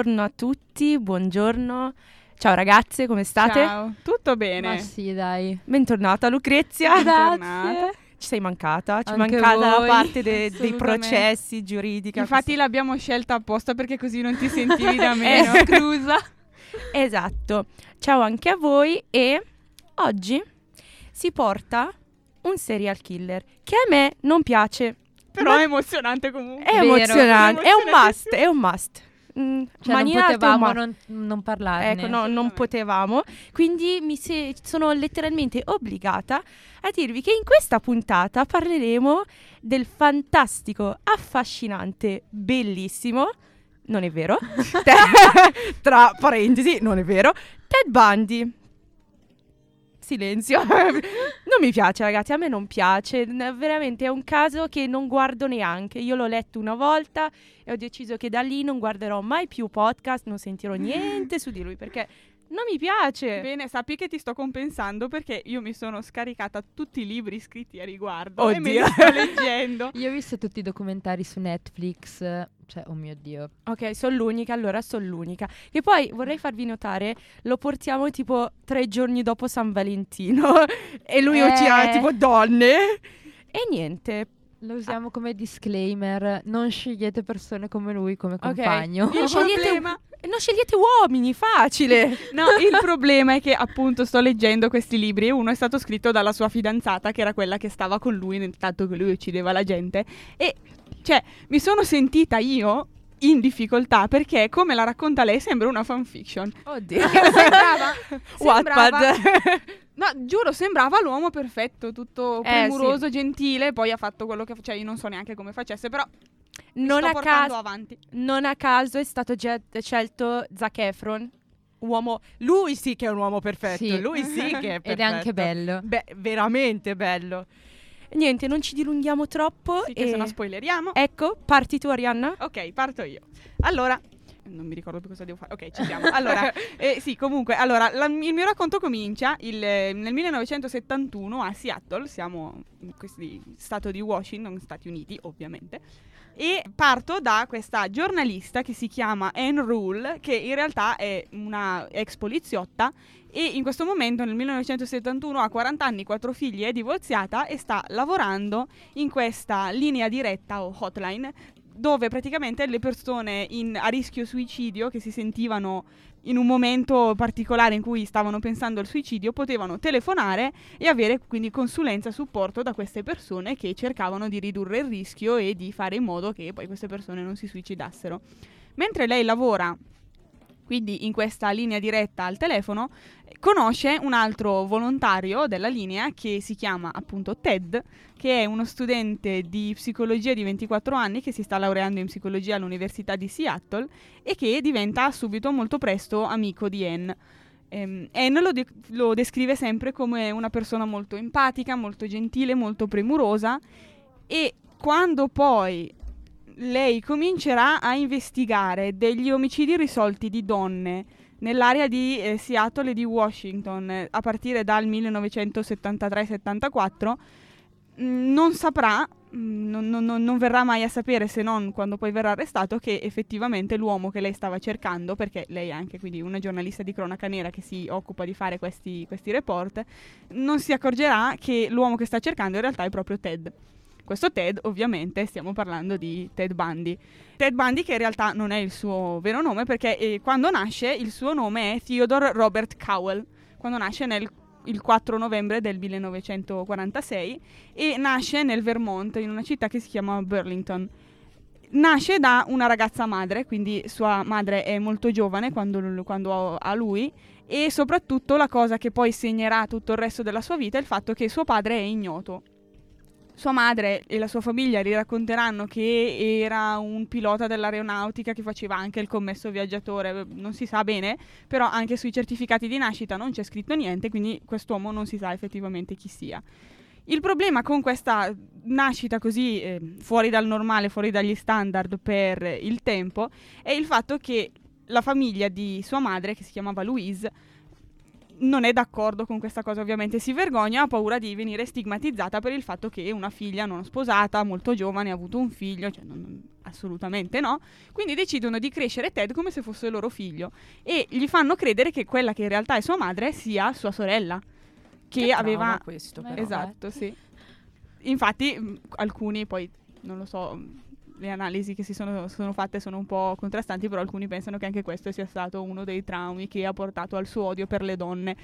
Buongiorno a tutti, buongiorno. Ciao ragazze, come state? Ciao, tutto bene? Ma sì, dai. Bentornata Lucrezia. Bentornata. Ci sei mancata, ci è mancata voi. la parte de- dei processi giuridici. Infatti l'abbiamo scelta apposta perché così non ti sentivi da Eh, meno. esclusa. esatto. Ciao anche a voi e oggi si porta un serial killer che a me non piace. Però Ma è emozionante comunque. è vero, emozionante, è un emozionante. must, è un must. Mm, Cioè, non manierato è un potevamo must. non, non parlarne. Ecco, no, non potevamo. Quindi mi se- sono letteralmente obbligata a dirvi che in questa puntata parleremo del fantastico, affascinante, bellissimo. Non è vero? Tra parentesi, non è vero. Ted Bundy. Silenzio. non mi piace, ragazzi. A me non piace. Veramente è un caso che non guardo neanche. Io l'ho letto una volta e ho deciso che da lì non guarderò mai più podcast, non sentirò niente su di lui perché non mi piace. Bene, sappi che ti sto compensando perché io mi sono scaricata tutti i libri scritti a riguardo e me li Oddio. sto leggendo. Io ho visto tutti i documentari su Netflix. Cioè, oh mio Dio. Ok, sono l'unica, allora sono l'unica. Che poi vorrei farvi notare, lo portiamo tipo tre giorni dopo San Valentino e lui Eh. tipo donne. E niente. Lo usiamo come disclaimer. Non scegliete persone come lui come compagno. Il scegliete- problema... Non scegliete uomini, facile. No, il problema è che appunto sto leggendo questi libri e uno è stato scritto dalla sua fidanzata che era quella che stava con lui nel tanto che lui uccideva la gente e cioè mi sono sentita io in difficoltà perché come la racconta lei sembra una fanfiction. Oddio. sembrava, sembrava No, giuro, sembrava l'uomo perfetto, tutto Eh, premuroso, gentile, poi ha fatto quello che faceva, io non so neanche come facesse, però non, a caso, non a caso è stato ge- scelto Zac Efron. Uomo, lui sì che è un uomo perfetto. Sì. Lui sì che è perfetto. Ed è anche bello. Beh, veramente bello. Niente, non ci dilunghiamo troppo. Sì, e- se no spoileriamo. Ecco, parti tu Arianna. Ok, parto io. Allora, non mi ricordo più cosa devo fare. Ok, ci siamo. Allora, eh, sì, comunque, allora, la- il mio racconto comincia il- nel 1971 a Seattle, siamo in questo stato di Washington, Stati Uniti, ovviamente. E parto da questa giornalista che si chiama Anne Rule, che in realtà è una ex poliziotta e in questo momento nel 1971 ha 40 anni, 4 figli, è divorziata e sta lavorando in questa linea diretta o hotline dove praticamente le persone in- a rischio suicidio che si sentivano in un momento particolare in cui stavano pensando al suicidio potevano telefonare e avere quindi consulenza e supporto da queste persone che cercavano di ridurre il rischio e di fare in modo che poi queste persone non si suicidassero. Mentre lei lavora quindi in questa linea diretta al telefono, conosce un altro volontario della linea che si chiama appunto Ted, che è uno studente di psicologia di 24 anni che si sta laureando in psicologia all'Università di Seattle e che diventa subito molto presto amico di Anne. Ehm, Anne lo, de- lo descrive sempre come una persona molto empatica, molto gentile, molto premurosa e quando poi lei comincerà a investigare degli omicidi risolti di donne nell'area di eh, Seattle e di Washington eh, a partire dal 1973-74 mh, non saprà, non, non- non- non verrà mai a sapere se non quando poi verrà arrestato che effettivamente l'uomo che lei stava cercando, perché lei è anche quindi una giornalista di cronaca nera che si occupa di fare questi, questi report, non si accorgerà che l'uomo che sta cercando in realtà è proprio Ted. Questo Ted, ovviamente, stiamo parlando di Ted Bundy. Ted Bundy, che in realtà non è il suo vero nome, perché eh, quando nasce il suo nome è Theodore Robert Cowell. Quando nasce nel il 4 novembre del 1946 e nasce nel Vermont, in una città che si chiama Burlington. Nasce da una ragazza madre, quindi sua madre è molto giovane quando, quando ha lui, e soprattutto la cosa che poi segnerà tutto il resto della sua vita è il fatto che suo padre è ignoto. Sua madre e la sua famiglia gli racconteranno che era un pilota dell'aeronautica che faceva anche il commesso viaggiatore, non si sa bene, però anche sui certificati di nascita non c'è scritto niente, quindi quest'uomo non si sa effettivamente chi sia. Il problema con questa nascita così eh, fuori dal normale, fuori dagli standard per il tempo, è il fatto che la famiglia di sua madre, che si chiamava Louise, non è d'accordo con questa cosa, ovviamente si vergogna, ha paura di venire stigmatizzata per il fatto che una figlia non sposata, molto giovane, ha avuto un figlio, cioè non- assolutamente no. Quindi decidono di crescere Ted come se fosse loro figlio e gli fanno credere che quella che in realtà è sua madre sia sua sorella. Che, Che aveva. questo, però, esatto, sì. Infatti, mh, alcuni poi, non lo so, le analisi che si sono, sono fatte sono un po' contrastanti, però alcuni pensano che anche questo sia stato uno dei traumi che ha portato al suo odio per le donne.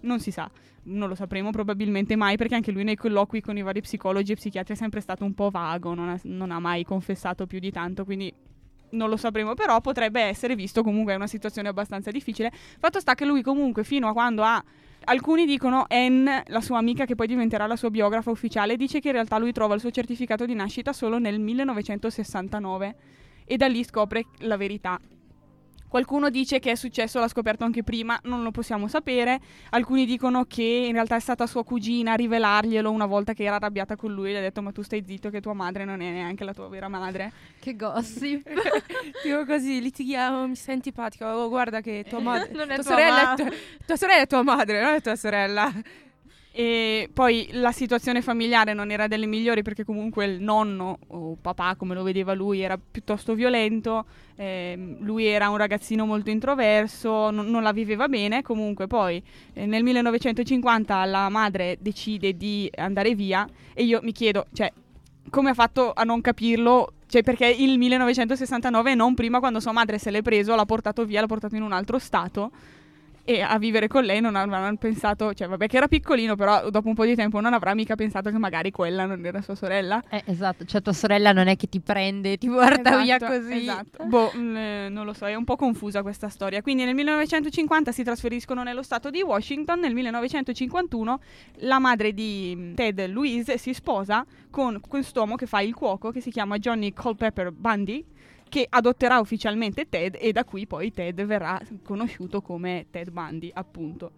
Non si sa, non lo sapremo probabilmente mai, perché anche lui nei colloqui con i vari psicologi e psichiatri è sempre stato un po' vago, non ha, non ha mai confessato più di tanto, quindi non lo sapremo, però potrebbe essere visto comunque è una situazione abbastanza difficile. Fatto sta che lui comunque fino a quando ha Alcuni dicono Anne, la sua amica che poi diventerà la sua biografa ufficiale, dice che in realtà lui trova il suo certificato di nascita solo nel 1969 e da lì scopre la verità. Qualcuno dice che è successo, l'ha scoperto anche prima, non lo possiamo sapere. Alcuni dicono che in realtà è stata sua cugina a rivelarglielo una volta che era arrabbiata con lui e gli ha detto ma tu stai zitto che tua madre non è neanche la tua vera madre. Che gossip. Tipo così, litighiamo, mi sei antipatica. Oh, guarda che tua madre. Non è tua, tua sorella ma- tua, tua sorella è tua madre, non è tua sorella. E poi la situazione familiare non era delle migliori perché comunque il nonno o papà, come lo vedeva lui, era piuttosto violento. ehm, lui era un ragazzino molto introverso, non, non la viveva bene. Comunque poi eh, nel 1950 la madre decide di andare via e io mi chiedo, cioè, come ha fatto a non capirlo? Cioè, perché il 1969 e non prima quando sua madre se l'è preso, l'ha portato via, l'ha portato in un altro stato e a vivere con lei non avranno pensato, cioè vabbè che era piccolino, però dopo un po' di tempo non avrà mica pensato che magari quella non era sua sorella. Eh, esatto, cioè tua sorella non è che ti prende, ti porta via Esatto, così. Esatto. Boh, mm, eh, non lo so, è un po' confusa questa storia. Quindi nel 1950 si trasferiscono nello stato di Washington, nel 1951 la madre di mm, Ted, Louise, si sposa con quest'uomo che fa il cuoco, che si chiama Johnny Culpepper Bundy, che adotterà ufficialmente Ted e da qui poi Ted verrà conosciuto come Ted Bundy, appunto.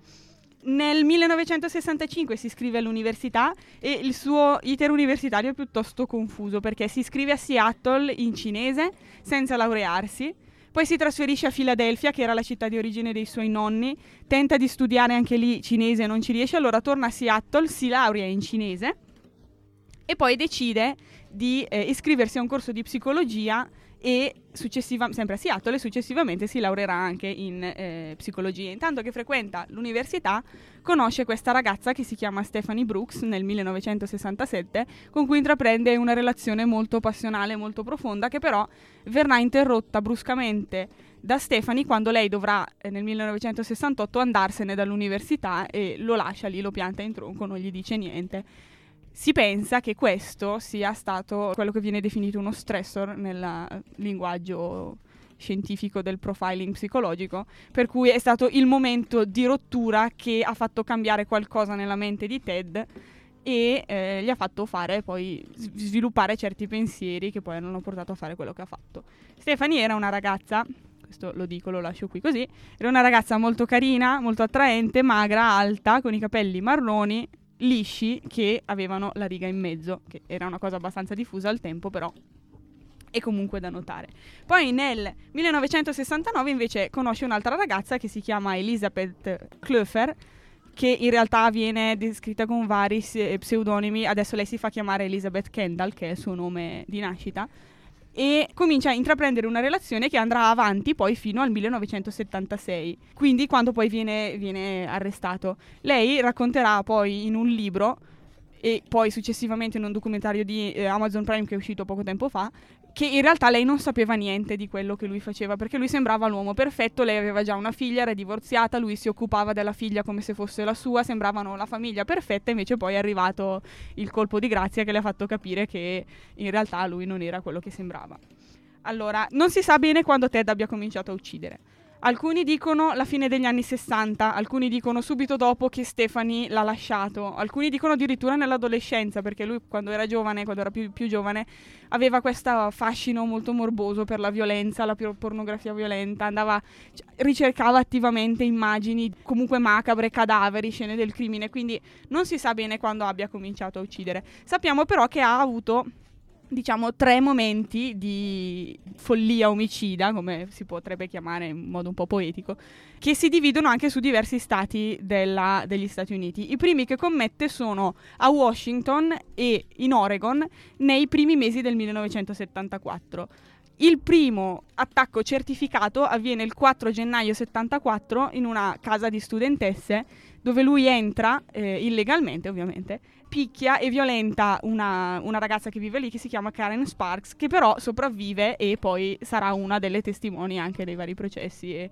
Nel 1965 si iscrive all'università e il suo iter universitario è piuttosto confuso perché si iscrive a Seattle in cinese senza laurearsi, poi si trasferisce a Filadelfia, che era la città di origine dei suoi nonni, tenta di studiare anche lì cinese e non ci riesce, allora torna a Seattle, si laurea in cinese e poi decide di eh, iscriversi a un corso di psicologia e successiva- sempre a Seattle e successivamente si laureerà anche in eh, psicologia. Intanto che frequenta l'università conosce questa ragazza che si chiama Stephanie Brooks nel 1967 con cui intraprende una relazione molto passionale, molto profonda che però verrà interrotta bruscamente da Stephanie quando lei dovrà eh, nel 1968 andarsene dall'università e lo lascia lì, lo pianta in tronco, non gli dice niente. Si pensa che questo sia stato quello che viene definito uno stressor nel linguaggio scientifico del profiling psicologico, per cui è stato il momento di rottura che ha fatto cambiare qualcosa nella mente di Ted e eh, gli ha fatto fare poi sviluppare certi pensieri che poi hanno portato a fare quello che ha fatto. Stephanie era una ragazza, questo lo dico, lo lascio qui così, era una ragazza molto carina, molto attraente, magra, alta, con i capelli marroni, lisci che avevano la riga in mezzo, che era una cosa abbastanza diffusa al tempo, però è comunque da notare. Poi nel 1969 invece conosce un'altra ragazza che si chiama Elizabeth Klöfer, che in realtà viene descritta con vari se- pseudonimi, adesso lei si fa chiamare Elizabeth Kendall, che è il suo nome di nascita, e comincia a intraprendere una relazione che andrà avanti poi fino al 1976, quindi quando poi viene, viene arrestato. Lei racconterà poi in un libro e poi successivamente in un documentario di eh, Amazon Prime che è uscito poco tempo fa, che in realtà lei non sapeva niente di quello che lui faceva, perché lui sembrava l'uomo perfetto, lei aveva già una figlia, era divorziata, lui si occupava della figlia come se fosse la sua, sembravano la famiglia perfetta, invece poi è arrivato il colpo di grazia che le ha fatto capire che in realtà lui non era quello che sembrava. Allora, non si sa bene quando Ted abbia cominciato a uccidere. Alcuni dicono la fine degli anni 60, alcuni dicono subito dopo che Stephanie l'ha lasciato, alcuni dicono addirittura nell'adolescenza, perché lui quando era giovane, quando era più, più giovane, aveva questo fascino molto morboso per la violenza, la pornografia violenta, andava, cioè, ricercava attivamente immagini comunque macabre, cadaveri, scene del crimine, quindi non si sa bene quando abbia cominciato a uccidere. Sappiamo però che ha avuto diciamo, tre momenti di follia omicida, come si potrebbe chiamare in modo un po' poetico, che si dividono anche su diversi stati della, degli Stati Uniti. I primi che commette sono a Washington e in Oregon nei primi mesi del 1974. Il primo attacco certificato avviene il 4 gennaio 74 in una casa di studentesse dove lui entra, eh, illegalmente ovviamente, picchia e violenta una, una, ragazza che vive lì che si chiama Karen Sparks, che però sopravvive e poi sarà una delle testimoni anche dei vari processi e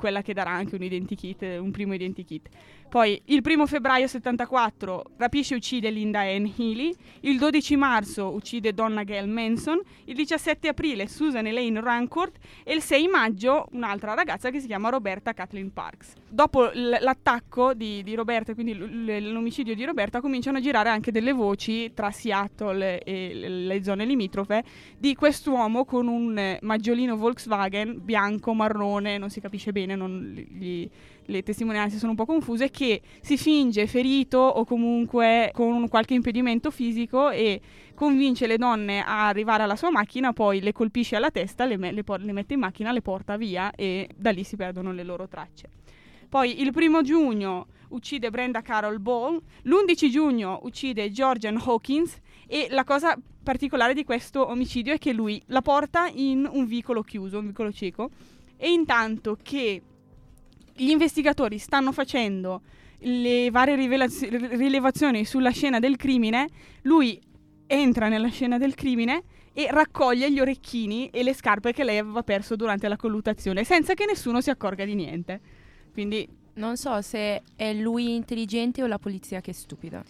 quella che darà anche un identikit, un primo identikit. Poi il primo febbraio 74 rapisce e uccide Linda Ann Healy, il 12 marzo uccide Donna Gail Manson, il 17 aprile Susan Elaine Rancourt e il 6 maggio un'altra ragazza che si chiama Roberta Kathleen Parks. Dopo l- l'attacco di, di Roberta, quindi l- l'omicidio di Roberta, cominciano a girare anche delle voci tra Seattle e l- le zone limitrofe di quest'uomo con un maggiolino Volkswagen bianco, marrone, non si capisce bene, non gli le testimonianze sono un po' confuse, che si finge ferito o comunque con qualche impedimento fisico e convince le donne a arrivare alla sua macchina, poi le colpisce alla testa, le, me- le, por- le mette in macchina, le porta via e da lì si perdono le loro tracce. Poi il primo giugno uccide Brenda Carol Ball, l'11 giugno uccide Georgian Hawkins e la cosa particolare di questo omicidio è che lui la porta in un vicolo chiuso, un vicolo cieco, e intanto che gli investigatori stanno facendo le varie rivelaz- rilevazioni sulla scena del crimine, lui entra nella scena del crimine e raccoglie gli orecchini e le scarpe che lei aveva perso durante la colluttazione, senza che nessuno si accorga di niente. Quindi non so se è lui intelligente o la polizia che è stupida.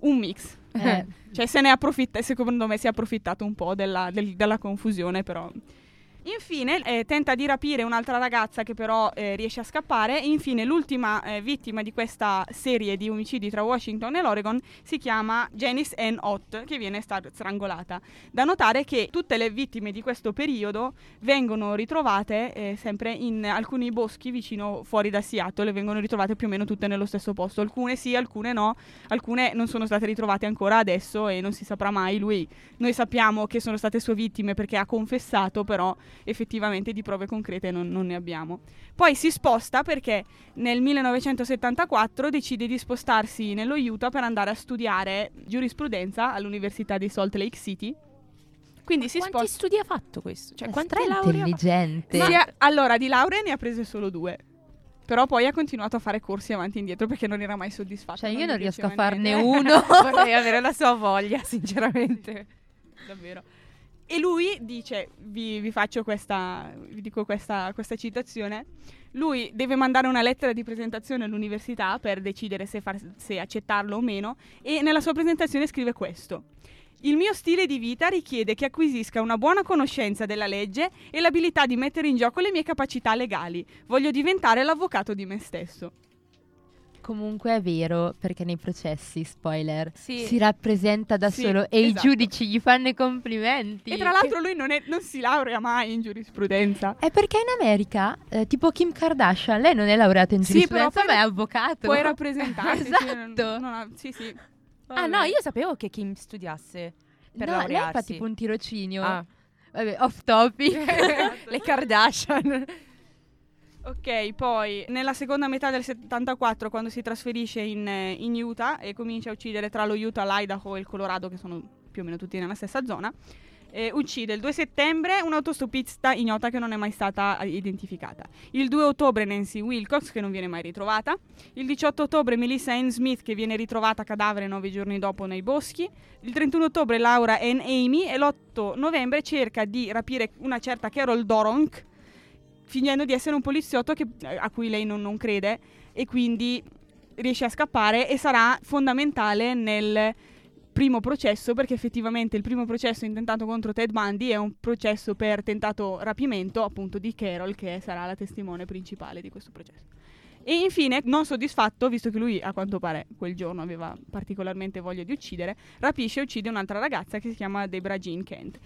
Un mix. Eh. cioè se ne approfitta, secondo me si è approfittato un po' della, del, della confusione, però Infine eh, tenta di rapire un'altra ragazza che però eh, riesce a scappare. E infine l'ultima eh, vittima di questa serie di omicidi tra Washington e l'Oregon si chiama Janice Ann Ott che viene star- strangolata. Da notare che tutte le vittime di questo periodo vengono ritrovate eh, sempre in alcuni boschi vicino fuori da Seattle, vengono ritrovate più o meno tutte nello stesso posto. Alcune sì, alcune no, alcune non sono state ritrovate ancora adesso e non si saprà mai. Lui, noi sappiamo che sono state sue vittime perché ha confessato, però effettivamente di prove concrete non, non ne abbiamo. Poi si sposta perché nel 1974 decide di spostarsi nello Utah per andare a studiare giurisprudenza all'Università di Salt Lake City. Quindi Ma si quanti sposta. studi ha fatto questo? Cioè, È quante lauree ha intelligente. Sì, eh, allora, di laurea ne ha prese solo due. Però poi ha continuato a fare corsi avanti e indietro perché non era mai soddisfatto. Cioè, io gli non riesco a farne niente. uno. Vorrei avere la sua voglia, sinceramente. Davvero. E lui dice, vi, vi faccio questa, vi dico questa, questa citazione, lui deve mandare una lettera di presentazione all'università per decidere se, far- se accettarlo o meno e nella sua presentazione scrive questo. Il mio stile di vita richiede che acquisisca una buona conoscenza della legge e l'abilità di mettere in gioco le mie capacità legali. Voglio diventare l'avvocato di me stesso. Comunque è vero, perché nei processi, spoiler, Sì. si rappresenta da Sì, solo e esatto. i giudici gli fanno i complimenti. E tra l'altro lui non, è- non si laurea mai in giurisprudenza. È perché in America, eh, tipo Kim Kardashian, lei non è laureata in Sì, giurisprudenza, però ma è avvocato. Puoi rappresentarsi. sì, non- esatto. non sì, sì. Ah, no, io sapevo che Kim studiasse per no, lei fa laurearsi. tipo un tirocinio. Ah. Vabbè, off topic. Le Kardashian. Ok, poi nella seconda metà del 74, quando si trasferisce in, eh, in Utah e comincia a uccidere tra lo Utah, l'Idaho e il Colorado, che sono più o meno tutti nella stessa zona, eh, uccide il 2 settembre un'autostopista ignota che non è mai stata eh, identificata. Il 2 ottobre Nancy Wilcox, che non viene mai ritrovata. Il 18 ottobre Melissa Ann Smith, che viene ritrovata cadavere nove giorni dopo nei boschi. Il 31 ottobre Laura Ann Amy e l'8 novembre cerca di rapire una certa Carol Doronk, fingendo di essere un poliziotto che- a cui lei non, non crede e quindi riesce a scappare e sarà fondamentale nel primo processo perché effettivamente il primo processo intentato contro Ted Bundy è un processo per tentato rapimento appunto di Carol che sarà la testimone principale di questo processo. E infine, non soddisfatto, visto che lui a quanto pare quel giorno aveva particolarmente voglia di uccidere, rapisce e uccide un'altra ragazza che si chiama Debra Jean Kent.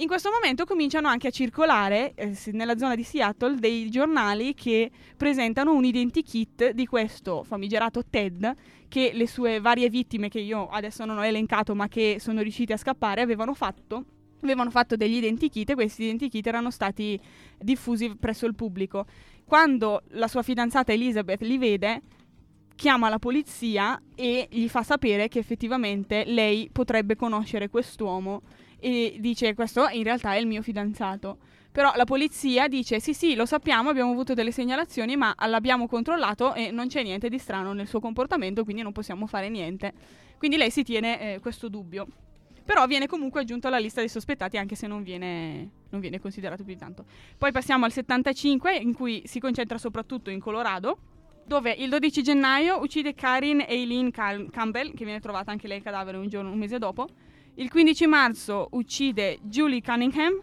In questo momento cominciano anche a circolare eh, nella zona di Seattle dei giornali che presentano un identikit di questo famigerato Ted che le sue varie vittime che io adesso non ho elencato ma che sono riusciti a scappare avevano fatto. Avevano fatto degli identikit e questi identikit erano stati diffusi presso il pubblico. Quando la sua fidanzata Elizabeth li vede, chiama la polizia e gli fa sapere che effettivamente lei potrebbe conoscere quest'uomo e dice questo in realtà è il mio fidanzato. Però la polizia dice sì sì lo sappiamo, abbiamo avuto delle segnalazioni ma l'abbiamo controllato e non c'è niente di strano nel suo comportamento quindi non possiamo fare niente. Quindi lei si tiene eh, questo dubbio. Però viene comunque aggiunto alla lista dei sospettati anche se non viene, non viene considerato più di tanto. Poi passiamo al 75 in cui si concentra soprattutto in Colorado dove il 12 gennaio uccide Karin Eileen Campbell, che viene trovata anche lei cadavere un giorno, un mese dopo. Il 15 marzo uccide Julie Cunningham,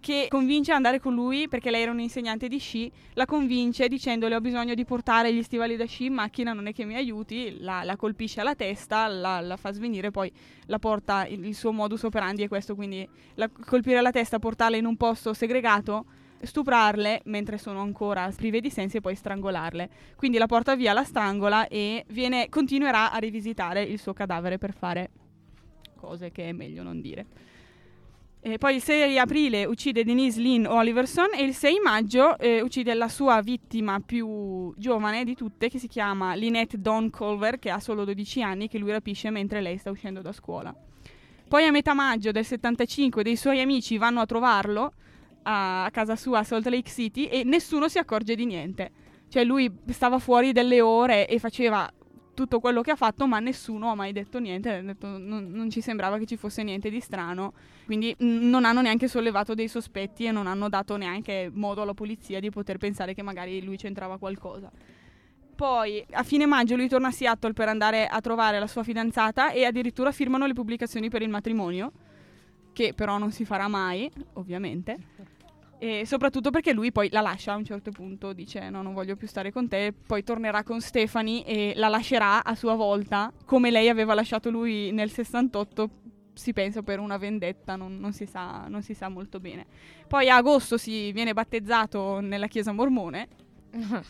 che convince ad andare con lui perché lei era un'insegnante di sci, la convince dicendole ho bisogno di portare gli stivali da sci in macchina, non è che mi aiuti, la, la colpisce alla testa, la, la, fa svenire, poi la porta, il, il suo modus operandi è questo, quindi la, colpire alla testa, portarla in un posto segregato, stuprarle mentre sono ancora prive di sensi e poi strangolarle. Quindi la porta via, la strangola e viene, continuerà a rivisitare il suo cadavere per fare cose che è meglio non dire. E poi il 6 aprile uccide Denise Lynn Oliverson e il 6 maggio eh, uccide la sua vittima più giovane di tutte che si chiama Lynette Dawn Culver che ha solo 12 anni che lui rapisce mentre lei sta uscendo da scuola. Poi a metà maggio del 75 dei suoi amici vanno a trovarlo a casa sua a Salt Lake City e nessuno si accorge di niente. Cioè lui stava fuori delle ore e faceva tutto quello che ha fatto, ma nessuno ha mai detto niente, detto, non, non, ci sembrava che ci fosse niente di strano, quindi n- non hanno neanche sollevato dei sospetti e non hanno dato neanche modo alla polizia di poter pensare che magari lui c'entrava qualcosa. Poi a fine maggio lui torna a Seattle per andare a trovare la sua fidanzata e addirittura firmano le pubblicazioni per il matrimonio, che però non si farà mai, ovviamente. E soprattutto perché lui poi la lascia a un certo punto, dice no, non voglio più stare con te, poi tornerà con Stephanie e la lascerà a sua volta, come lei aveva lasciato lui nel 68, si pensa per una vendetta, non, non, si, sa, non si sa molto bene. Poi a agosto si viene battezzato nella chiesa mormone,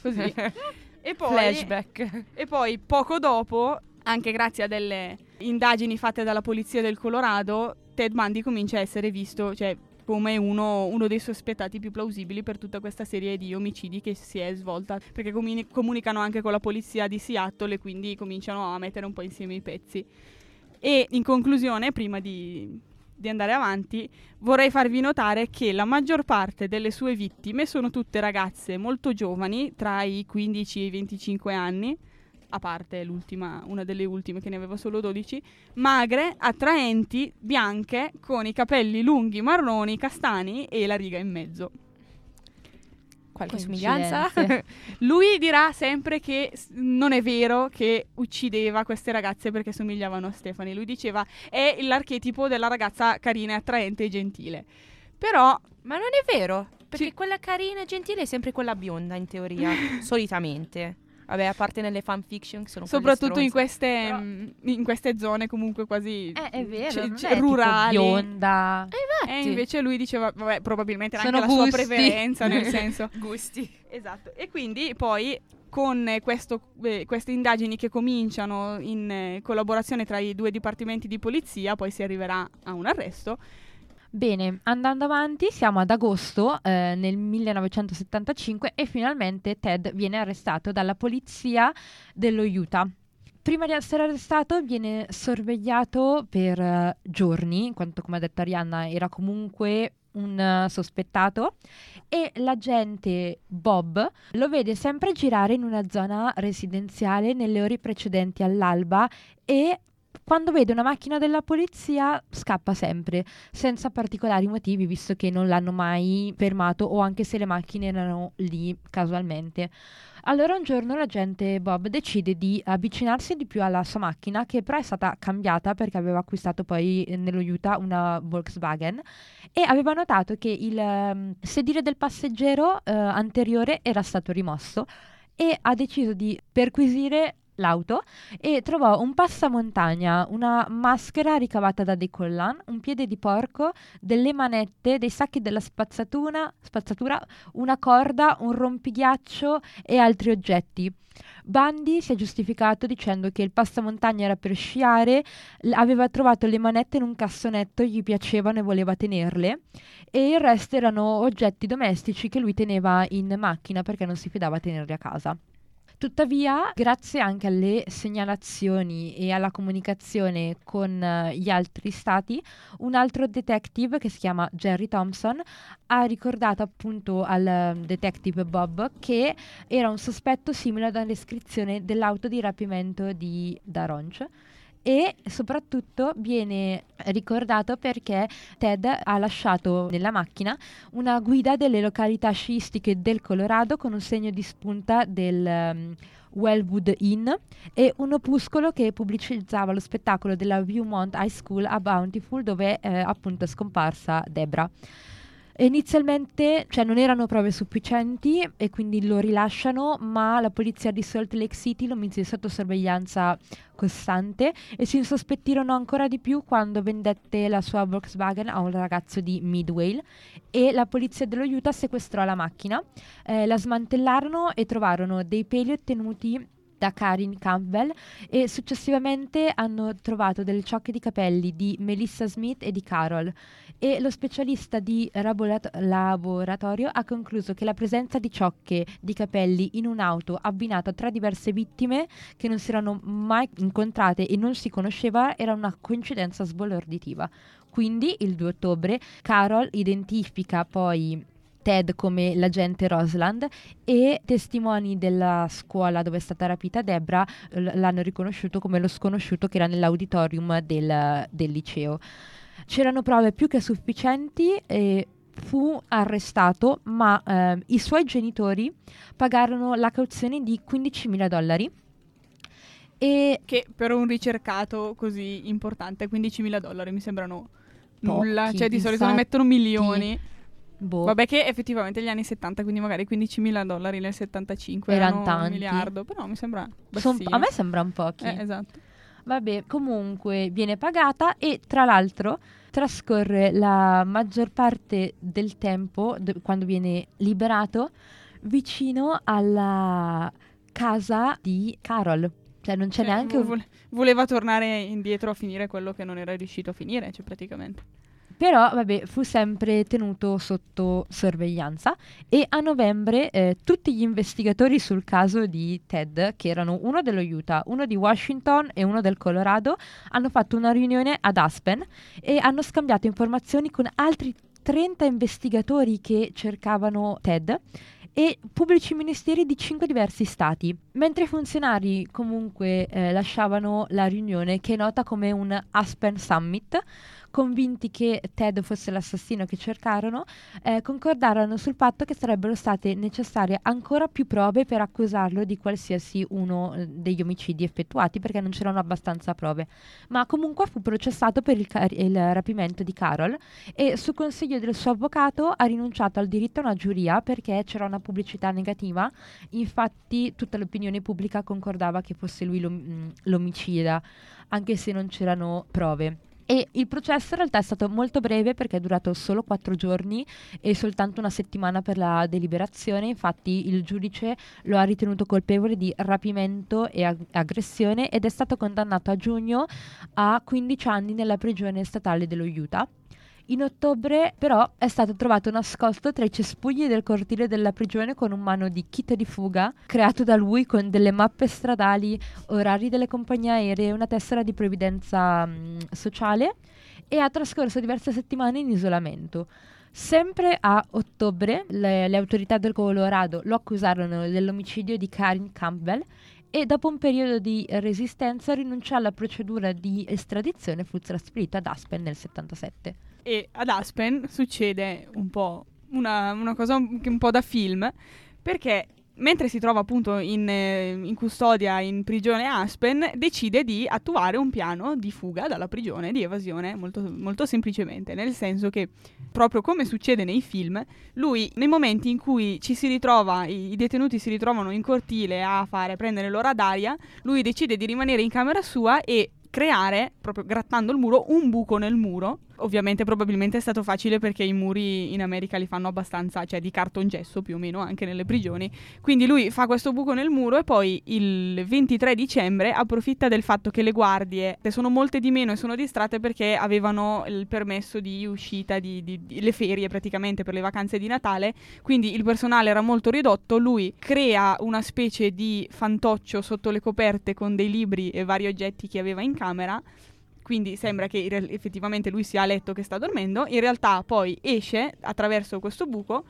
così. e, poi, Flashback. e poi poco dopo, anche grazie a delle indagini fatte dalla polizia del Colorado, Ted Bundy comincia a essere visto, cioè come uno, uno, dei sospettati più plausibili per tutta questa serie di omicidi che si è svolta, perché comuni- comunicano anche con la polizia di Seattle e quindi cominciano a mettere un po' insieme i pezzi. E in conclusione, prima di, di andare avanti, vorrei farvi notare che la maggior parte delle sue vittime sono tutte ragazze molto giovani, tra i 15 e i 25 anni, a parte l'ultima, una delle ultime che ne aveva solo 12, magre, attraenti, bianche, con i capelli lunghi, marroni, castani e la riga in mezzo. Qualche somiglianza? Lui dirà sempre che non è vero che uccideva queste ragazze perché somigliavano a Stefani. Lui diceva è l'archetipo della ragazza carina, attraente e gentile. Però Ma non è vero, perché Sì. quella carina e gentile è sempre quella bionda in teoria, solitamente. Vabbè, a parte nelle fanfiction che sono soprattutto in stronze. queste, Però- mm, in queste zone comunque quasi Eh, è vero, c- c- è rurali. bionda. E Infatti. invece lui diceva, vabbè, probabilmente era Sono anche la sua gusti. preferenza, nel senso. gusti. Esatto. E quindi poi con eh, questo- eh, queste indagini che cominciano in eh, collaborazione tra i due dipartimenti di polizia, poi si arriverà a un arresto. Bene, andando avanti, siamo ad agosto eh, nel 1975 e finalmente Ted viene arrestato dalla polizia dello Utah. Prima di essere arrestato viene sorvegliato per eh, giorni, in quanto come ha detto Arianna era comunque un eh, sospettato e l'agente Bob lo vede sempre girare in una zona residenziale nelle ore precedenti all'alba e quando vede una macchina della polizia scappa sempre senza particolari motivi, visto che non l'hanno mai fermato o anche se le macchine erano lì casualmente. Allora un giorno l'agente Bob decide di avvicinarsi di più alla sua macchina, che però è stata cambiata perché aveva acquistato poi eh, nello Utah una Volkswagen e aveva notato che il ehm, sedile del passeggero eh, anteriore era stato rimosso e ha deciso di perquisire l'auto e trovò un passamontagna, una maschera ricavata da dei collan, un piede di porco, delle manette, dei sacchi della spazzatura, una corda, un rompighiaccio e altri oggetti. Bundy si è giustificato dicendo che il passamontagna era per sciare, l- aveva trovato le manette in un cassonetto, gli piacevano e voleva tenerle, e il resto erano oggetti domestici che lui teneva in macchina perché non si fidava a tenerli a casa. Tuttavia, grazie anche alle segnalazioni e alla comunicazione con eh, gli altri stati, un altro detective che si chiama Jerry Thompson ha ricordato appunto al eh, detective Bob che era un sospetto simile alla descrizione dell'auto di rapimento di Daronch e soprattutto viene ricordato perché Ted ha lasciato nella macchina una guida delle località sciistiche del Colorado con un segno di spunta del um, Wellwood Inn e un opuscolo che pubblicizzava lo spettacolo della Viewmont High School a Bountiful dove eh, appunto è scomparsa Debra. Inizialmente cioè, non erano prove sufficienti e quindi lo rilasciano, ma la polizia di Salt Lake City lo mise sotto sorveglianza costante e si insospettirono ancora di più quando vendette la sua Volkswagen a un ragazzo di Midway e la polizia dello Utah sequestrò la macchina, eh, la smantellarono e trovarono dei peli ottenuti da Karin Campbell e successivamente hanno trovato delle ciocche di capelli di Melissa Smith e di Carol e lo specialista di rabolat- laboratorio ha concluso che la presenza di ciocche di capelli in un'auto abbinata a tre diverse vittime che non si erano mai incontrate e non si conosceva era una coincidenza sbalorditiva. Quindi il 2 ottobre Carol identifica poi Ted come l'agente Rosland e testimoni della scuola dove è stata rapita Debra l'hanno riconosciuto come lo sconosciuto che era nell'auditorium del, del liceo. C'erano prove più che sufficienti e fu arrestato, ma eh, i suoi genitori pagarono la cauzione di 15.000 dollari. E Che per un ricercato così importante, 15.000 dollari mi sembrano nulla. Pochi, Cioè, di solito ne mettono milioni. Boh, Vabbè, che effettivamente gli anni 70, quindi magari 15.000 dollari nel 75 Eran erano un tanti. miliardo. Però mi sembra. son- a me sembrano pochi. Eh, esatto. Vabbè, comunque viene pagata e tra l'altro trascorre la maggior parte del tempo, d- quando viene liberato, vicino alla casa di Carol. Cioè non c'è Cioè, neanche un... vole- voleva tornare indietro a finire quello che non era riuscito a finire, cioè praticamente. Però, vabbè, fu sempre tenuto sotto sorveglianza e a novembre eh, tutti gli investigatori sul caso di Ted, che erano uno dello Utah, uno di Washington e uno del Colorado, hanno fatto una riunione ad Aspen e hanno scambiato informazioni con altri 30 investigatori che cercavano Ted e pubblici ministeri di cinque diversi stati, mentre i funzionari comunque eh, lasciavano la riunione che è nota come un Aspen Summit, convinti che Ted fosse l'assassino che cercarono, eh, concordarono sul fatto che sarebbero state necessarie ancora più prove per accusarlo di qualsiasi uno eh, degli omicidi effettuati perché non c'erano abbastanza prove. Ma comunque fu processato per il, car- il rapimento di Carol e su consiglio del suo avvocato ha rinunciato al diritto a una giuria perché c'era una pubblicità negativa. Infatti tutta l'opinione pubblica concordava che fosse lui l'om- l'omicida, anche se non c'erano prove. E il processo in realtà è stato molto breve perché è durato solo quattro giorni e soltanto una settimana per la deliberazione. Infatti il giudice lo ha ritenuto colpevole di rapimento e ag- aggressione ed è stato condannato a giugno a 15 anni nella prigione statale dello Utah. In ottobre però è stato trovato nascosto tra i cespugli del cortile della prigione con un mano di kit di fuga creato da lui con delle mappe stradali, orari delle compagnie aeree una tessera di previdenza mh, sociale e ha trascorso diverse settimane in isolamento. Sempre a ottobre le, le autorità del Colorado lo accusarono dell'omicidio di Karin Campbell e dopo un periodo di resistenza rinunciò alla procedura di estradizione e fu trasferito ad Aspen nel 77. E ad Aspen succede un po' una, una cosa un, un po' da film, perché mentre si trova appunto in, eh, in custodia in prigione a Aspen, decide di attuare un piano di fuga dalla prigione, di evasione, molto, molto semplicemente, nel senso che proprio come succede nei film, lui nei momenti in cui ci si ritrova, i, i detenuti si ritrovano in cortile a fare prendere l'ora d'aria, lui decide di rimanere in camera sua e creare, proprio grattando il muro, un buco nel muro ovviamente probabilmente è stato facile perché i muri in America li fanno abbastanza, cioè di cartongesso più o meno anche nelle prigioni. Quindi lui fa questo buco nel muro e poi il 23 dicembre approfitta del fatto che le guardie sono molte di meno e sono distratte perché avevano il permesso di uscita, di, di, di, le ferie praticamente per le vacanze di Natale, quindi il personale era molto ridotto, lui crea una specie di fantoccio sotto le coperte con dei libri e vari oggetti che aveva in camera quindi sembra che effettivamente lui sia a letto che sta dormendo, in realtà poi esce attraverso questo buco,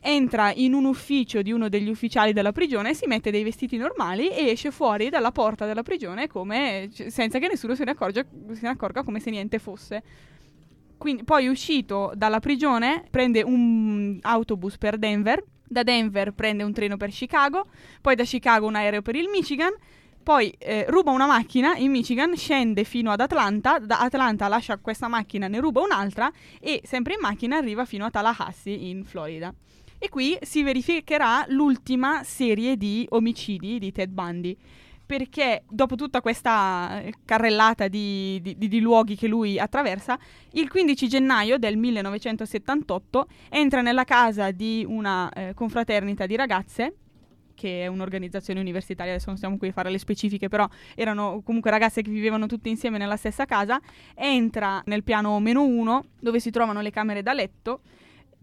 entra in un ufficio di uno degli ufficiali della prigione, si mette dei vestiti normali e esce fuori dalla porta della prigione come, senza che nessuno se ne, accorga, se ne accorga come se niente fosse. Quindi, poi uscito dalla prigione prende un autobus per Denver, da Denver prende un treno per Chicago, poi da Chicago un aereo per il Michigan poi eh, ruba una macchina in Michigan, scende fino ad Atlanta, da Atlanta lascia questa macchina, ne ruba un'altra e sempre in macchina arriva fino a Tallahassee in Florida. E qui si verificherà l'ultima serie di omicidi di Ted Bundy. Perché dopo tutta questa eh, carrellata di, di, di, luoghi che lui attraversa, il 15 gennaio del 1978 entra nella casa di una eh, confraternita di ragazze che è un'organizzazione universitaria, adesso non stiamo qui a fare le specifiche, però erano comunque ragazze che vivevano tutte insieme nella stessa casa, entra nel piano meno uno dove si trovano le camere da letto,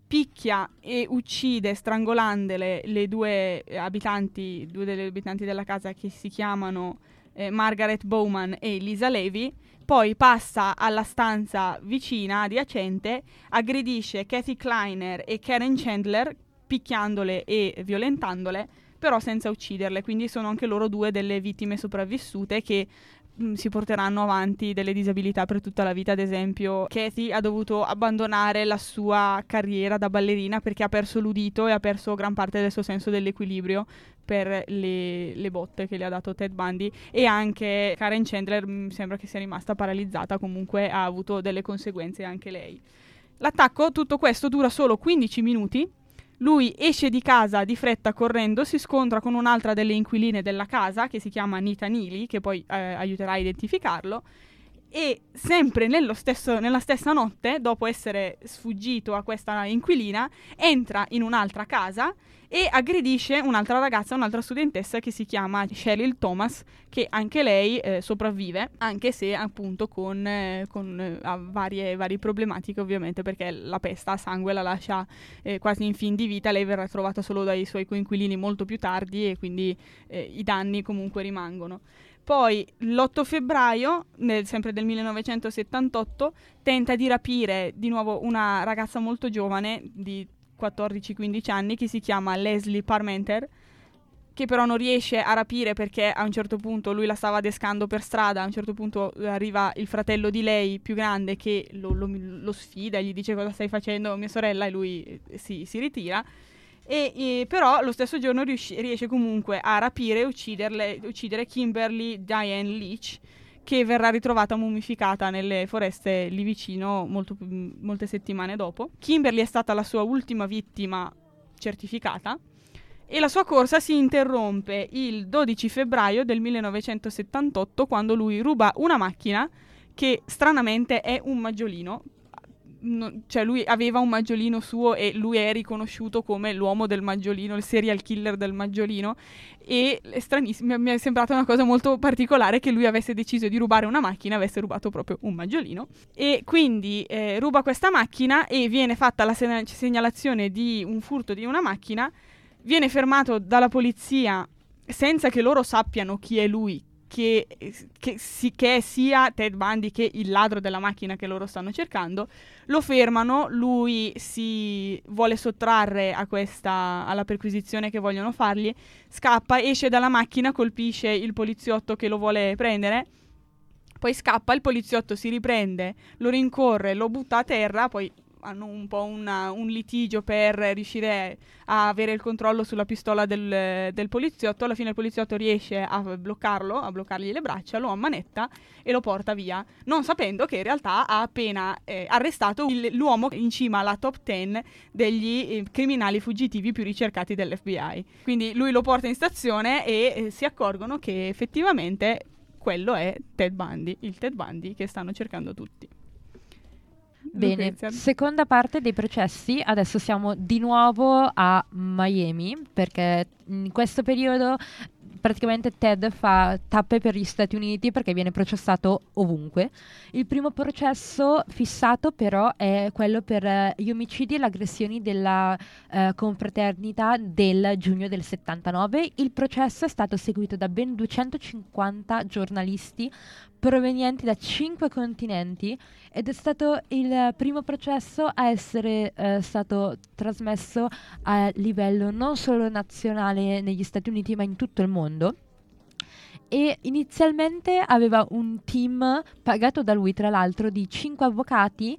picchia e uccide strangolandole le due abitanti, due delle abitanti della casa che si chiamano eh, Margaret Bowman e Lisa Levy, poi passa alla stanza vicina, adiacente, aggredisce Kathy Kleiner e Karen Chandler picchiandole e violentandole però senza ucciderle, quindi sono anche loro due delle vittime sopravvissute che mh, mm, si porteranno avanti delle disabilità per tutta la vita, ad esempio Kathy ha dovuto abbandonare la sua carriera da ballerina perché ha perso l'udito e ha perso gran parte del suo senso dell'equilibrio per le, le botte che le ha dato Ted Bundy. E anche Karen Chandler mi mm, sembra che sia rimasta paralizzata, comunque ha avuto delle conseguenze anche lei. L'attacco, tutto questo dura solo 15 minuti lui esce di casa di fretta correndo, si scontra con un'altra delle inquiline della casa, che si chiama Nita Neely, che poi eh, aiuterà a identificarlo, e sempre stesso, nella stessa notte, dopo essere sfuggito a questa inquilina, entra in un'altra casa e aggredisce un'altra ragazza, un'altra studentessa che si chiama Cheryl Thomas, che anche lei eh, sopravvive, anche se appunto con, eh, con eh, varie, varie, problematiche ovviamente, perché la pesta a sangue la lascia eh, quasi in fin di vita, lei verrà trovata solo dai suoi coinquilini molto più tardi e quindi eh, i danni comunque rimangono. Poi l'8 febbraio, nel, sempre del 1978, tenta di rapire di nuovo una ragazza molto giovane di 14-15 anni che si chiama Leslie Parmenter, che però non riesce a rapire perché a un certo punto lui la stava adescando per strada, a un certo punto arriva il fratello di lei più grande che lo, lo, lo sfida e gli dice cosa stai facendo mia sorella? E lui eh, si, si ritira. E, e, però lo stesso giorno riusci- riesce comunque a rapire e uccidere Kimberly Diane Leach che verrà ritrovata mummificata nelle foreste lì vicino molto, molte settimane dopo. Kimberly è stata la sua ultima vittima certificata e la sua corsa si interrompe il 12 febbraio del 1978 quando lui ruba una macchina che stranamente è un maggiolino no, cioè lui aveva un maggiolino suo e lui è riconosciuto come l'uomo del maggiolino, il serial killer del maggiolino. E è stranissimo, mi è sembrata una cosa molto particolare che lui avesse deciso di rubare una macchina, avesse rubato proprio un maggiolino. E quindi eh, ruba questa macchina e viene fatta la segnalazione di un furto di una macchina, viene fermato dalla polizia senza che loro sappiano chi è lui, che, che, si, che, sia Ted Bundy che il ladro della macchina che loro stanno cercando, lo fermano, lui si vuole sottrarre questa, alla perquisizione che vogliono fargli, scappa, esce dalla macchina, colpisce il poliziotto che lo vuole prendere, poi scappa, il poliziotto si riprende, lo rincorre, lo butta a terra, poi hanno un po' una, un litigio per riuscire a avere il controllo sulla pistola del, del, poliziotto. Alla fine il poliziotto riesce a bloccarlo, a bloccargli le braccia, lo ammanetta e lo porta via, non sapendo che in realtà ha appena eh, arrestato il, l'uomo in cima alla top 10 degli eh, criminali fuggitivi più ricercati dell'FBI. Quindi lui lo porta in stazione e eh, si accorgono che effettivamente quello è Ted Bundy, il Ted Bundy che stanno cercando tutti. Bene, Lucrezia. seconda parte dei processi, adesso siamo di nuovo a Miami perché in questo periodo praticamente Ted fa tappe per gli Stati Uniti perché viene processato ovunque. Il primo processo fissato però è quello per eh, gli omicidi e le aggressioni della eh, confraternita del giugno del 79. Il processo è stato seguito da ben 250 giornalisti provenienti da cinque continenti ed è stato il primo processo a essere eh, stato trasmesso a livello non solo nazionale negli Stati Uniti ma in tutto il mondo. E inizialmente aveva un team pagato da lui tra l'altro di cinque avvocati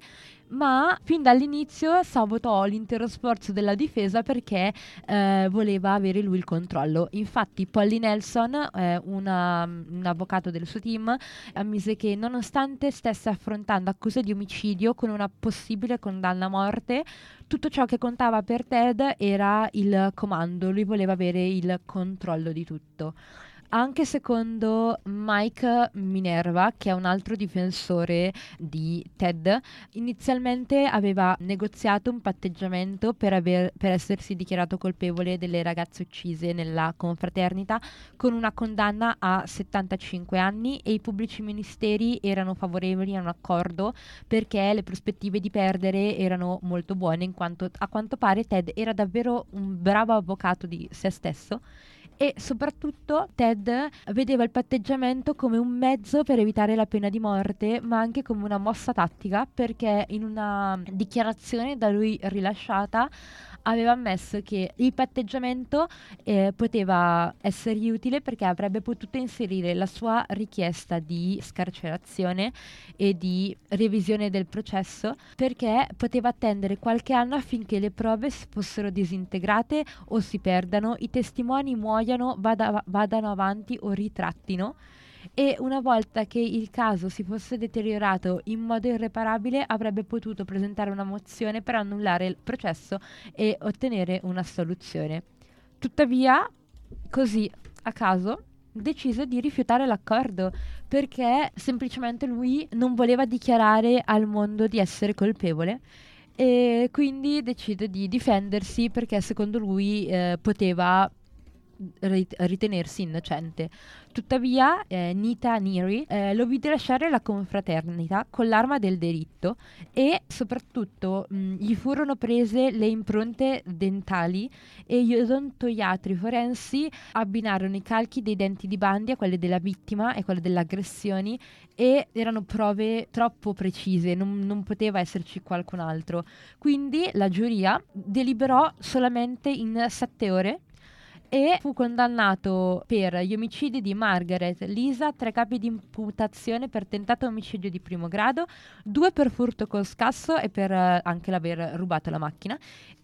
ma fin dall'inizio sabotò l'intero sforzo della difesa perché eh, voleva avere lui il controllo. Infatti Polly Nelson, eh, una, un avvocato del suo team, ammise che nonostante stesse affrontando accuse di omicidio con una possibile condanna a morte, tutto ciò che contava per Ted era il comando, lui voleva avere il controllo di tutto anche secondo Mike Minerva, che è un altro difensore di Ted, inizialmente aveva negoziato un patteggiamento per, aver, per essersi dichiarato colpevole delle ragazze uccise nella confraternita con una condanna a 75 anni e i pubblici ministeri erano favorevoli a un accordo perché le prospettive di perdere erano molto buone in quanto a quanto pare Ted era davvero un bravo avvocato di se stesso e soprattutto Ted vedeva il patteggiamento come un mezzo per evitare la pena di morte, ma anche come una mossa tattica perché in una dichiarazione da lui rilasciata aveva ammesso che il patteggiamento eh, poteva essergli utile perché avrebbe potuto inserire la sua richiesta di scarcerazione e di revisione del processo perché poteva attendere qualche anno affinché le prove fossero disintegrate o si perdano, i testimoni muoiano, vada, vadano avanti o ritrattino e una volta che il caso si fosse deteriorato in modo irreparabile avrebbe potuto presentare una mozione per annullare il processo e ottenere una soluzione. Tuttavia, così a caso, decise di rifiutare l'accordo perché semplicemente lui non voleva dichiarare al mondo di essere colpevole e quindi decide di difendersi perché secondo lui eh, poteva ritenersi innocente. Tuttavia, eh, Nita Neary eh, lo vide lasciare la confraternita con l'arma del delitto e soprattutto mh, gli furono prese le impronte dentali e gli odontoiatri forensi abbinarono i calchi dei denti di Bandi a quelli della vittima e quelli delle aggressioni e erano prove troppo precise, non, non poteva esserci qualcun altro. Quindi la giuria deliberò solamente in sette ore e fu condannato per gli omicidi di Margaret, Lisa, tre capi di imputazione per tentato omicidio di primo grado, due per furto col scasso e per uh, anche l'aver rubato la macchina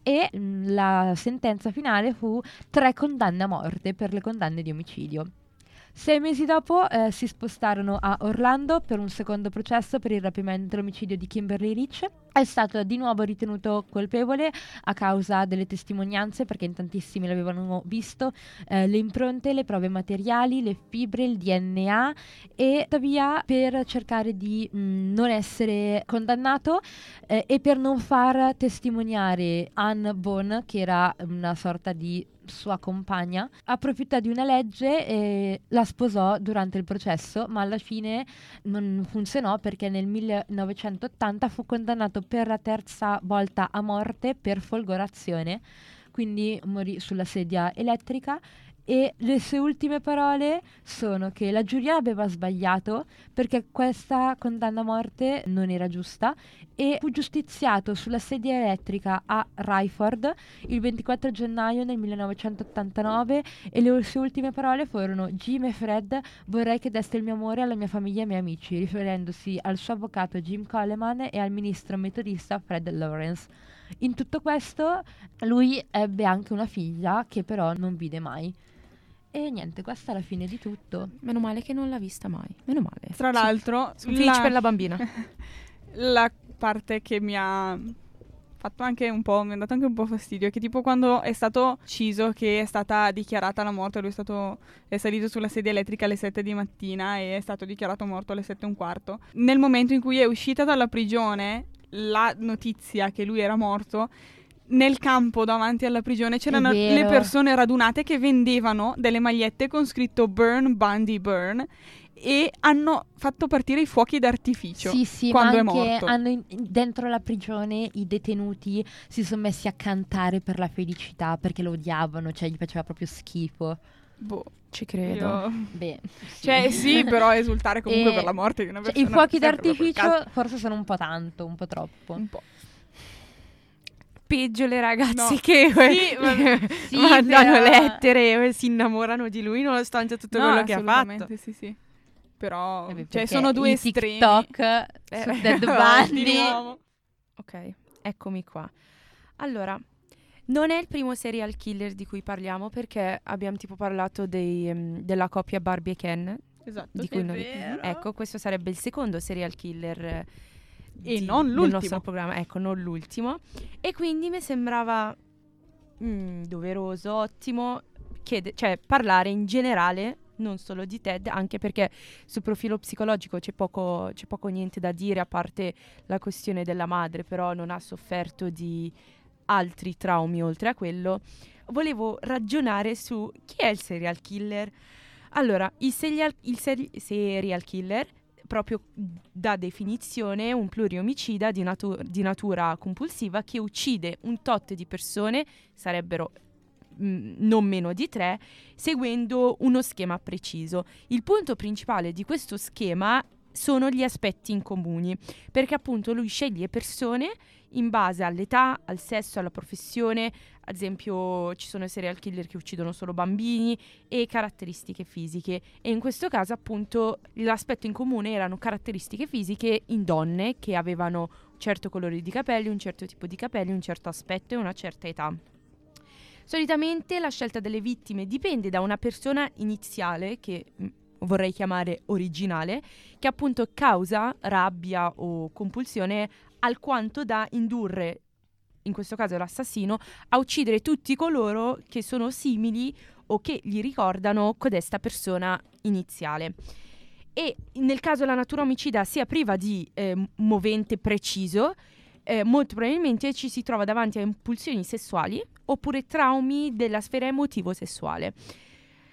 e mh, mm, la sentenza finale fu tre condanne a morte per le condanne di omicidio. Sei mesi dopo eh, si spostarono a Orlando per un secondo processo per il rapimento e l'omicidio di Kimberly Rich. È stato di nuovo ritenuto colpevole a causa delle testimonianze, perché in tantissimi l'avevano visto, eh, le impronte, le prove materiali, le fibre, il DNA e tuttavia per cercare di mh, mm, non essere condannato eh, e per non far testimoniare Anne Bone, che era una sorta di sua compagna, approfittò di una legge e la sposò durante il processo, ma alla fine non funzionò perché nel 1980 fu condannato per la terza volta a morte per folgorazione, quindi morì sulla sedia elettrica e le sue ultime parole sono che la giuria aveva sbagliato perché questa condanna a morte non era giusta e fu giustiziato sulla sedia elettrica a Ryford il 24 gennaio del 1989 e le sue ultime parole furono Jim e Fred vorrei che deste il mio amore alla mia famiglia e ai miei amici riferendosi al suo avvocato Jim Coleman e al ministro metodista Fred Lawrence. In tutto questo lui ebbe anche una figlia che però non vide mai. E niente, questa è la fine di tutto. Meno male che non l'ha vista mai. Meno male. Tra l'altro, Sono felice per la bambina. la parte che mi ha fatto anche un po', mi ha dato anche un po' fastidio, è che tipo quando è stato ucciso, che è stata dichiarata la morte, lui è stato, è salito sulla sedia elettrica alle 7 di mattina e è stato dichiarato morto alle 7 e un quarto. Nel momento in cui è uscita dalla prigione, la notizia che lui era morto, nel campo davanti alla prigione c'erano le persone radunate che vendevano delle magliette con scritto Burn Bundy Burn e hanno fatto partire i fuochi d'artificio Sì, sì, quando ma è morto. hanno in- dentro la prigione i detenuti si sono messi a cantare per la felicità perché lo odiavano, cioè gli faceva proprio schifo. Boh, Ci credo. io- Beh, sì. Cioè sì, però esultare comunque E- per la morte di una Cioè, persona I fuochi d'artificio forse sono un po' tanto, un po' troppo. un po'. Peggio le ragazze No. che Sì, vabbè. Sì, mandano però- lettere e si innamorano di lui nonostante tutto No, quello che ha fatto. assolutamente, sì, sì. Però Eh beh, cioè sono due estremi. TikTok Eh, su Dead nuovo. Ok, eccomi qua. Allora, non è il primo serial killer di cui parliamo perché abbiamo tipo parlato dei, ehm, della coppia Barbie e Ken. Esatto. Di cui vero. Ecco, questo sarebbe il secondo serial killer eh, E di- non del l'ultimo. nostro programma. Ecco, non l'ultimo. E quindi mi sembrava mm, doveroso, ottimo, chiede- cioè parlare in generale, non solo di Ted, anche perché sul profilo psicologico c'è poco, c'è poco niente da dire, a parte la questione della madre, però non ha sofferto di altri traumi oltre a quello. Volevo ragionare su chi è il serial killer. Allora, il serial, il seri- serial killer, proprio da definizione, un pluriomicida di, natu- di natura compulsiva che uccide un tot di persone, sarebbero mm, non meno di tre, seguendo uno schema preciso. Il punto principale di questo schema sono gli aspetti in comuni, perché appunto lui sceglie persone in base all'età, al sesso, alla professione, ad esempio ci sono serial killer che uccidono solo bambini e caratteristiche fisiche e in questo caso appunto l'aspetto in comune erano caratteristiche fisiche in donne che avevano un certo colore di capelli, un certo tipo di capelli, un certo aspetto e una certa età. Solitamente la scelta delle vittime dipende da una persona iniziale che mm, vorrei chiamare originale, che appunto causa rabbia o compulsione alquanto da indurre, in questo caso l'assassino, a uccidere tutti coloro che sono simili o che gli ricordano codesta persona iniziale. E nel caso la natura omicida sia priva di eh, movente preciso, eh, molto probabilmente ci si trova davanti a impulsioni sessuali oppure traumi della sfera emotivo-sessuale.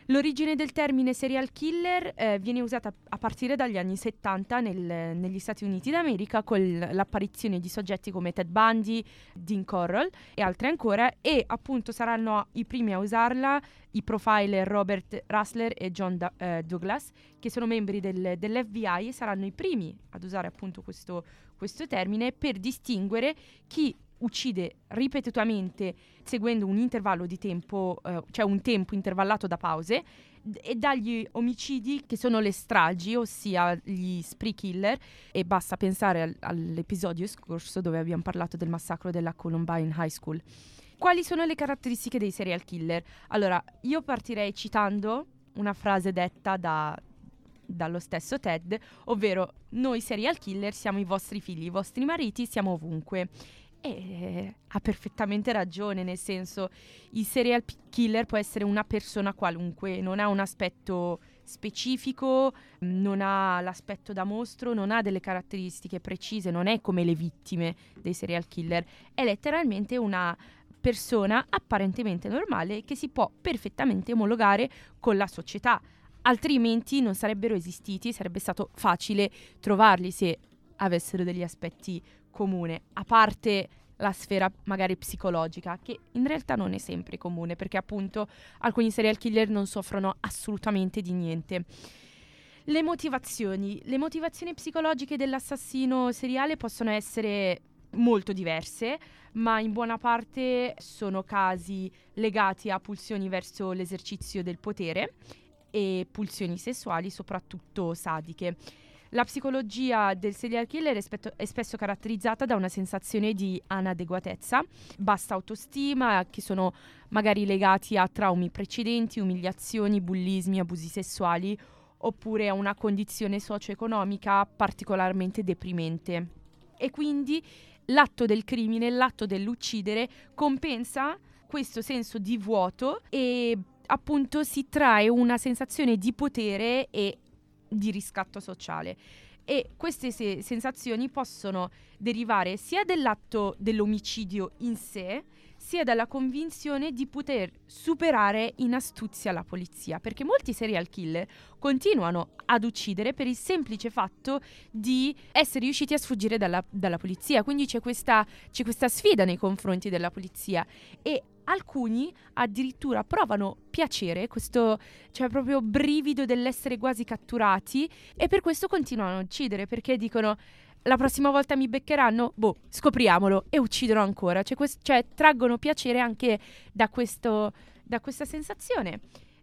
L'origine del termine serial killer eh, viene usata a partire dagli anni 70 nel- negli Stati Uniti d'America con l'apparizione di soggetti come Ted Bundy, Dean Corll e altri ancora e appunto saranno i primi a usarla i profiler Robert Russler e John Da- eh, Douglas che sono membri del- dell'FBI e saranno i primi ad usare appunto questo, questo termine per distinguere chi uccide ripetutamente seguendo un intervallo di tempo, eh, cioè un tempo intervallato da pause, e dagli omicidi che sono le stragi, ossia gli spree killer, e basta pensare al- all'episodio scorso dove abbiamo parlato del massacro della Columbine High School. Quali sono le caratteristiche dei serial killer? Allora, io partirei citando una frase detta da- dallo stesso Ted, ovvero noi serial killer siamo i vostri figli, i vostri mariti, siamo ovunque. E ha perfettamente ragione, nel senso, il serial killer può essere una persona qualunque, non ha un aspetto specifico, non ha l'aspetto da mostro, non ha delle caratteristiche precise, non è come le vittime dei serial killer, è letteralmente una persona apparentemente normale che si può perfettamente omologare con la società, altrimenti non sarebbero esistiti, sarebbe stato facile trovarli se avessero degli aspetti comune, a parte la sfera magari psicologica, che in realtà non è sempre comune, perché appunto alcuni serial killer non soffrono assolutamente di niente. Le motivazioni. Le motivazioni psicologiche dell'assassino seriale possono essere molto diverse, ma in buona parte sono casi legati a pulsioni verso l'esercizio del potere e pulsioni sessuali, soprattutto sadiche. La psicologia del serial killer è, spetto- è, spesso caratterizzata da una sensazione di inadeguatezza, bassa autostima, che sono magari legati a traumi precedenti, umiliazioni, bullismi, abusi sessuali, oppure a una condizione socio-economica particolarmente deprimente. E quindi l'atto del crimine, l'atto dell'uccidere compensa questo senso di vuoto e appunto si trae una sensazione di potere e di riscatto sociale. E queste se- sensazioni possono derivare sia dall'atto dell'omicidio in sé, sia dalla convinzione di poter superare in astuzia la polizia, perché molti serial killer continuano ad uccidere per il semplice fatto di essere riusciti a sfuggire dalla, dalla polizia, quindi c'è questa, c'è questa sfida nei confronti della polizia e alcuni addirittura provano piacere, questo cioè proprio brivido dell'essere quasi catturati e per questo continuano a uccidere perché dicono la prossima volta mi beccheranno, boh, scopriamolo e uccidono ancora, cioè, quest- cioè traggono piacere anche da, questo, da questa sensazione.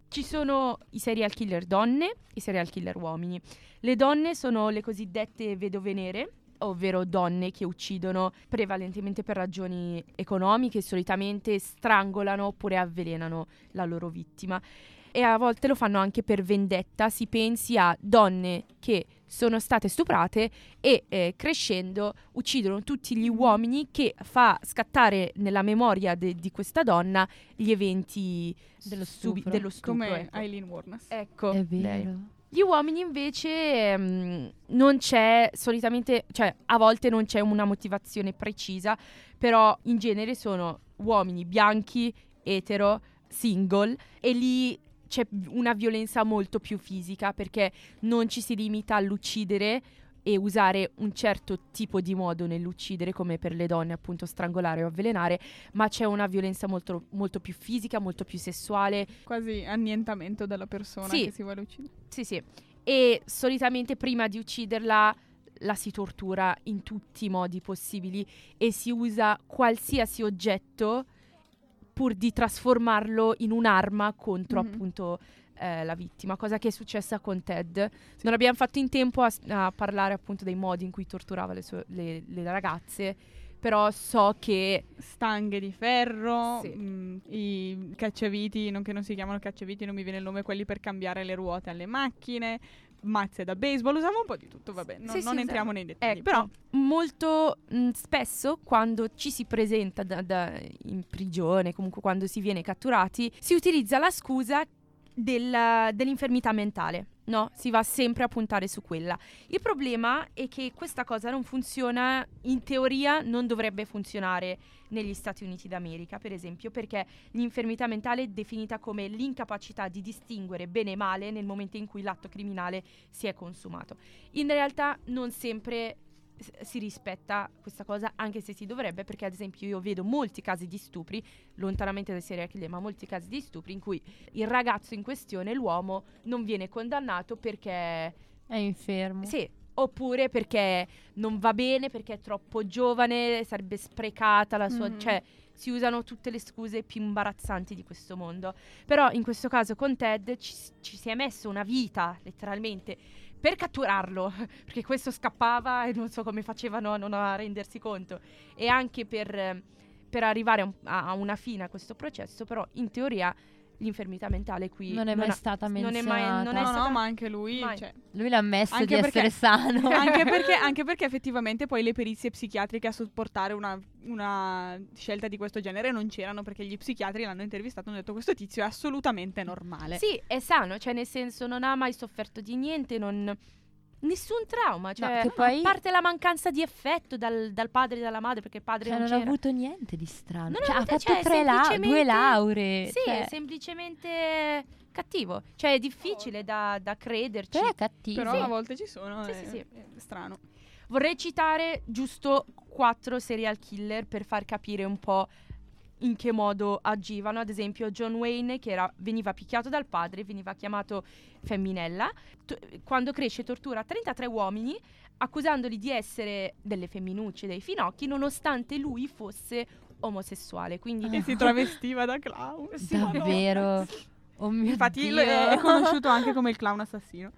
Ci sono i serial killer donne, i serial killer uomini. Le donne sono le cosiddette vedove nere, ovvero donne che uccidono prevalentemente per ragioni economiche, solitamente strangolano oppure avvelenano la loro vittima. E a volte lo fanno anche per vendetta, si pensi a donne che sono state stuprate e eh, crescendo uccidono tutti gli uomini che fa scattare nella memoria de- di questa donna gli eventi Dello subi- stupro. dello stupro. Come ecco. Eileen Warnes. Ecco, È lei. vero. Gli uomini invece ehm, non c'è solitamente, cioè a volte non c'è una motivazione precisa, però in genere sono uomini bianchi, etero, single e lì c'è una violenza molto più fisica perché non ci si limita all'uccidere e usare un certo tipo di modo nell'uccidere, come per le donne appunto strangolare o avvelenare, ma c'è una violenza molto, molto più fisica, molto più sessuale, Quasi annientamento della persona Sì. che si vuole uccidere. Sì, sì. E solitamente prima di ucciderla la si tortura in tutti i modi possibili e si usa qualsiasi oggetto pur di trasformarlo in un'arma contro Mhm. appunto eh, la vittima, cosa che è successa con Ted. Non abbiamo fatto in tempo a, a parlare appunto dei modi in cui torturava le, sue- le- le ragazze, però so che Stanghe di ferro, Sì. mh, i cacciaviti, non che non si chiamano cacciaviti, non mi viene il nome, quelli per cambiare le ruote alle macchine, mazze da baseball, usava un po' di tutto, vabbè, non, Sì, sì, non usava- entriamo nei dettagli, Ecco, però molto mh, spesso quando ci si presenta da- da- in prigione, comunque quando si viene catturati, si utilizza la scusa della- dell'infermità mentale. No, si va sempre a puntare su quella. Il problema è che questa cosa non funziona, in teoria non dovrebbe funzionare negli Stati Uniti d'America, per esempio, perché l'infermità mentale è definita come l'incapacità di distinguere bene e male nel momento in cui l'atto criminale si è consumato. In realtà non sempre si rispetta questa cosa, anche se si dovrebbe, perché ad esempio io vedo molti casi di stupri, lontanamente dai serial killer, ma molti casi di stupri in cui il ragazzo in questione, l'uomo, non viene condannato perché È infermo. sì, oppure perché non va bene, perché è troppo giovane, sarebbe sprecata la sua... Mhm. cioè si usano tutte le scuse più imbarazzanti di questo mondo. Però in questo caso con Ted ci, ci si è messo una vita, letteralmente, per catturarlo, perché questo scappava e non so come facevano a non a rendersi conto. E anche per, per arrivare a- a una fine a questo processo, però in teoria l'infermità mentale qui Non è mai ha- stata non è menzionata. mai- non è no, stata- no, ma anche lui, cioè, Lui l'ha ammesso Anche di perché- essere sano. anche, perché, anche perché effettivamente poi le perizie psichiatriche a supportare una, una scelta di questo genere non c'erano perché gli psichiatri l'hanno intervistato e hanno detto questo tizio è assolutamente normale. Sì, è sano, cioè nel senso non ha mai sofferto di niente, non... nessun trauma, cioè che poi- a parte la mancanza di effetto dal, dal padre e dalla madre perché il padre Cioè, non, non ha avuto niente di strano. Non Cioè, ha fatto cioè, tre lau- due lauree. Sì, cioè, è semplicemente cattivo, cioè è difficile da, da crederci. però è cattivo. Però Sì. a volte ci sono, Sì, è, sì, sì. è strano. Vorrei citare giusto quattro serial killer per far capire un po' in che modo agivano. Ad esempio, John Wayne, che era, veniva picchiato dal padre, veniva chiamato femminella. T- quando cresce, tortura 33 uomini, accusandoli di essere delle femminucce, dei finocchi, nonostante lui fosse omosessuale. Quindi E si travestiva da clown. Sì, Davvero. Oh mio Infatti Dio. è conosciuto anche come il clown assassino.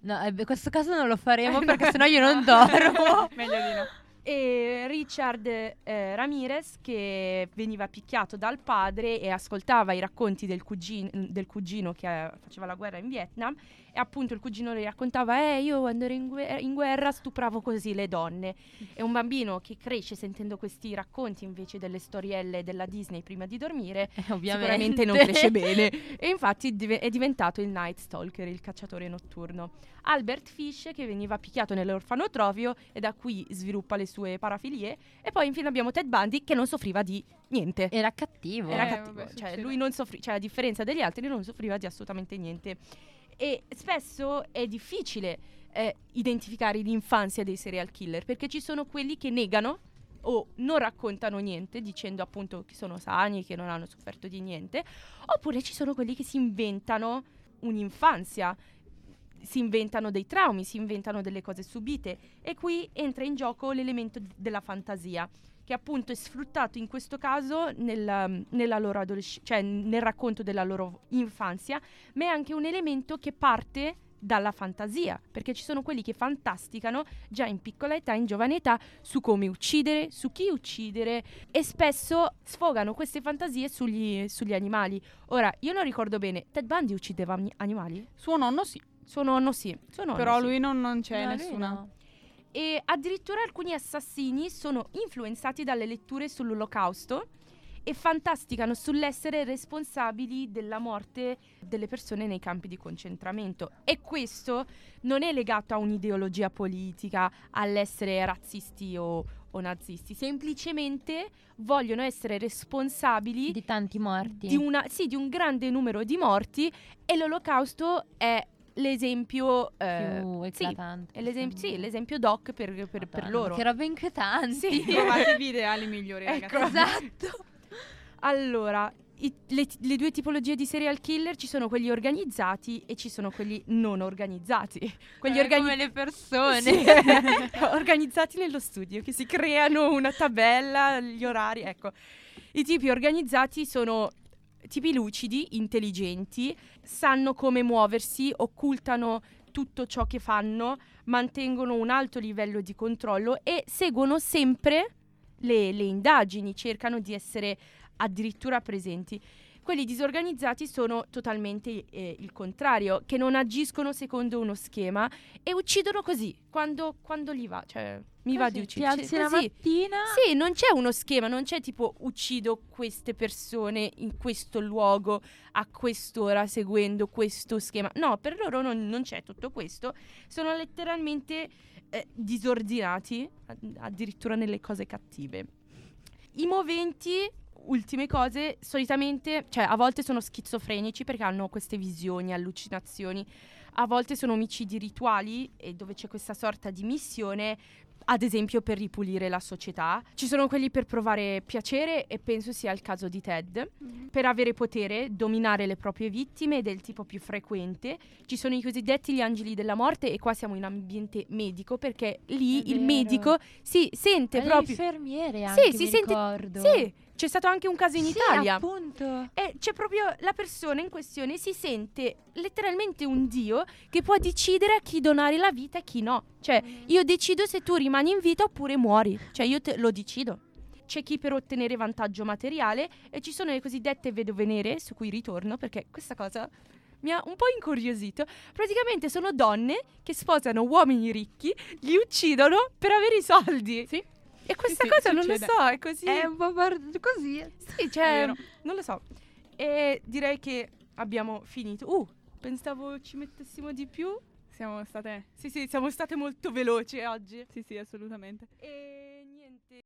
No, eh, beh, questo caso non lo faremo perché sennò io non dormo. Meglio di no. E Richard eh, Ramirez che veniva picchiato dal padre e ascoltava i racconti del cugino, del cugino che eh, faceva la guerra in Vietnam e appunto il cugino le raccontava eh io quando ero in, guer- in guerra stupravo così le donne e un bambino che cresce sentendo questi racconti invece delle storielle della Disney prima di dormire Eh, ovviamente. sicuramente non cresce bene e infatti dive- è diventato il Night Stalker, il cacciatore notturno. Albert Fish che veniva picchiato nell'orfanotrofio e da qui sviluppa le sue parafilie e poi infine abbiamo Ted Bundy che non soffriva di niente. Era cattivo. Era Eh, cattivo, vabbè, cioè lui non soffriva, cioè a differenza degli altri non soffriva di assolutamente niente. E spesso è difficile eh, identificare l'infanzia dei serial killer perché ci sono quelli che negano o non raccontano niente dicendo appunto che sono sani, che non hanno sofferto di niente, oppure ci sono quelli che si inventano un'infanzia, si inventano dei traumi, si inventano delle cose subite e qui entra in gioco l'elemento d- della fantasia che appunto è sfruttato in questo caso nel, nella loro adolescenza, cioè nel racconto della loro infanzia, ma è anche un elemento che parte dalla fantasia, perché ci sono quelli che fantasticano già in piccola età, in giovane età, su come uccidere, su chi uccidere e spesso sfogano queste fantasie sugli, sugli animali. Ora, io non ricordo bene, Ted Bundy uccideva ani- animali? Suo nonno sì, Suo nonno sì, suo nonno però sì. lui non, non c'è No, nessuna. no. E addirittura alcuni assassini sono influenzati dalle letture sull'olocausto e fantasticano sull'essere responsabili della morte delle persone nei campi di concentramento. E questo non è legato a un'ideologia politica, all'essere razzisti o, o nazisti, semplicemente vogliono essere responsabili Di tanti morti. di, una- sì, di un grande numero di morti e l'olocausto è l'esempio... eh, più sì, eclatante. è l'esempio, sì, l'esempio doc per, per- per loro. Che robe inquietanti. Sì. Trovatevi ideali migliori, Ecco, ragazzi. esatto. Allora, i- le, le due tipologie di serial killer ci sono quelli organizzati e ci sono quelli non organizzati. Quelli Eh, organi- come le persone. Sì. organizzati nello studio, che si creano una tabella, gli orari, ecco. I tipi organizzati sono tipi lucidi, intelligenti, sanno come muoversi, occultano tutto ciò che fanno, mantengono un alto livello di controllo e seguono sempre le, le indagini, cercano di essere addirittura presenti. Quelli disorganizzati sono totalmente eh, il contrario, che non agiscono secondo uno schema e uccidono così, quando, quando gli va, cioè mi va di Così, Ti uccidere. alzi la così. mattina. Sì, non c'è uno schema, non c'è tipo uccido queste persone in questo luogo a quest'ora seguendo questo schema. No, per loro non, non c'è tutto questo. Sono letteralmente eh, disordinati, ad- addirittura nelle cose cattive. I moventi, ultime cose, solitamente, cioè a volte sono schizofrenici perché hanno queste visioni, allucinazioni. A volte sono omicidi rituali e dove c'è questa sorta di missione ad esempio per ripulire la società. Ci sono quelli per provare piacere e penso sia il caso di Ted. Per avere potere, dominare le proprie vittime del tipo più frequente. Ci sono i cosiddetti gli angeli della morte e qua siamo in ambiente medico perché lì È il vero. medico si sente le proprio... infermiere Sì, anche, si mi sente- ricordo. Sì, c'è stato anche un caso in Sì, Italia. appunto. E c'è proprio la persona in questione si sente letteralmente un dio che può decidere a chi donare la vita e chi no. Cioè, io decido se tu rimani in vita oppure muori. Cioè, io te lo decido. C'è chi per ottenere vantaggio materiale e ci sono le cosiddette vedove nere, su cui ritorno perché questa cosa mi ha un po' incuriosito. Praticamente sono donne che sposano uomini ricchi, li uccidono per avere i soldi. Sì. E questa sì, cosa sì, non lo so, è così. È un po' bar- così. Sì, cioè, non lo so. E direi che abbiamo finito. Uh, pensavo ci mettessimo di più. Siamo state Sì, sì, siamo state molto veloci oggi. Sì, sì, assolutamente. E niente.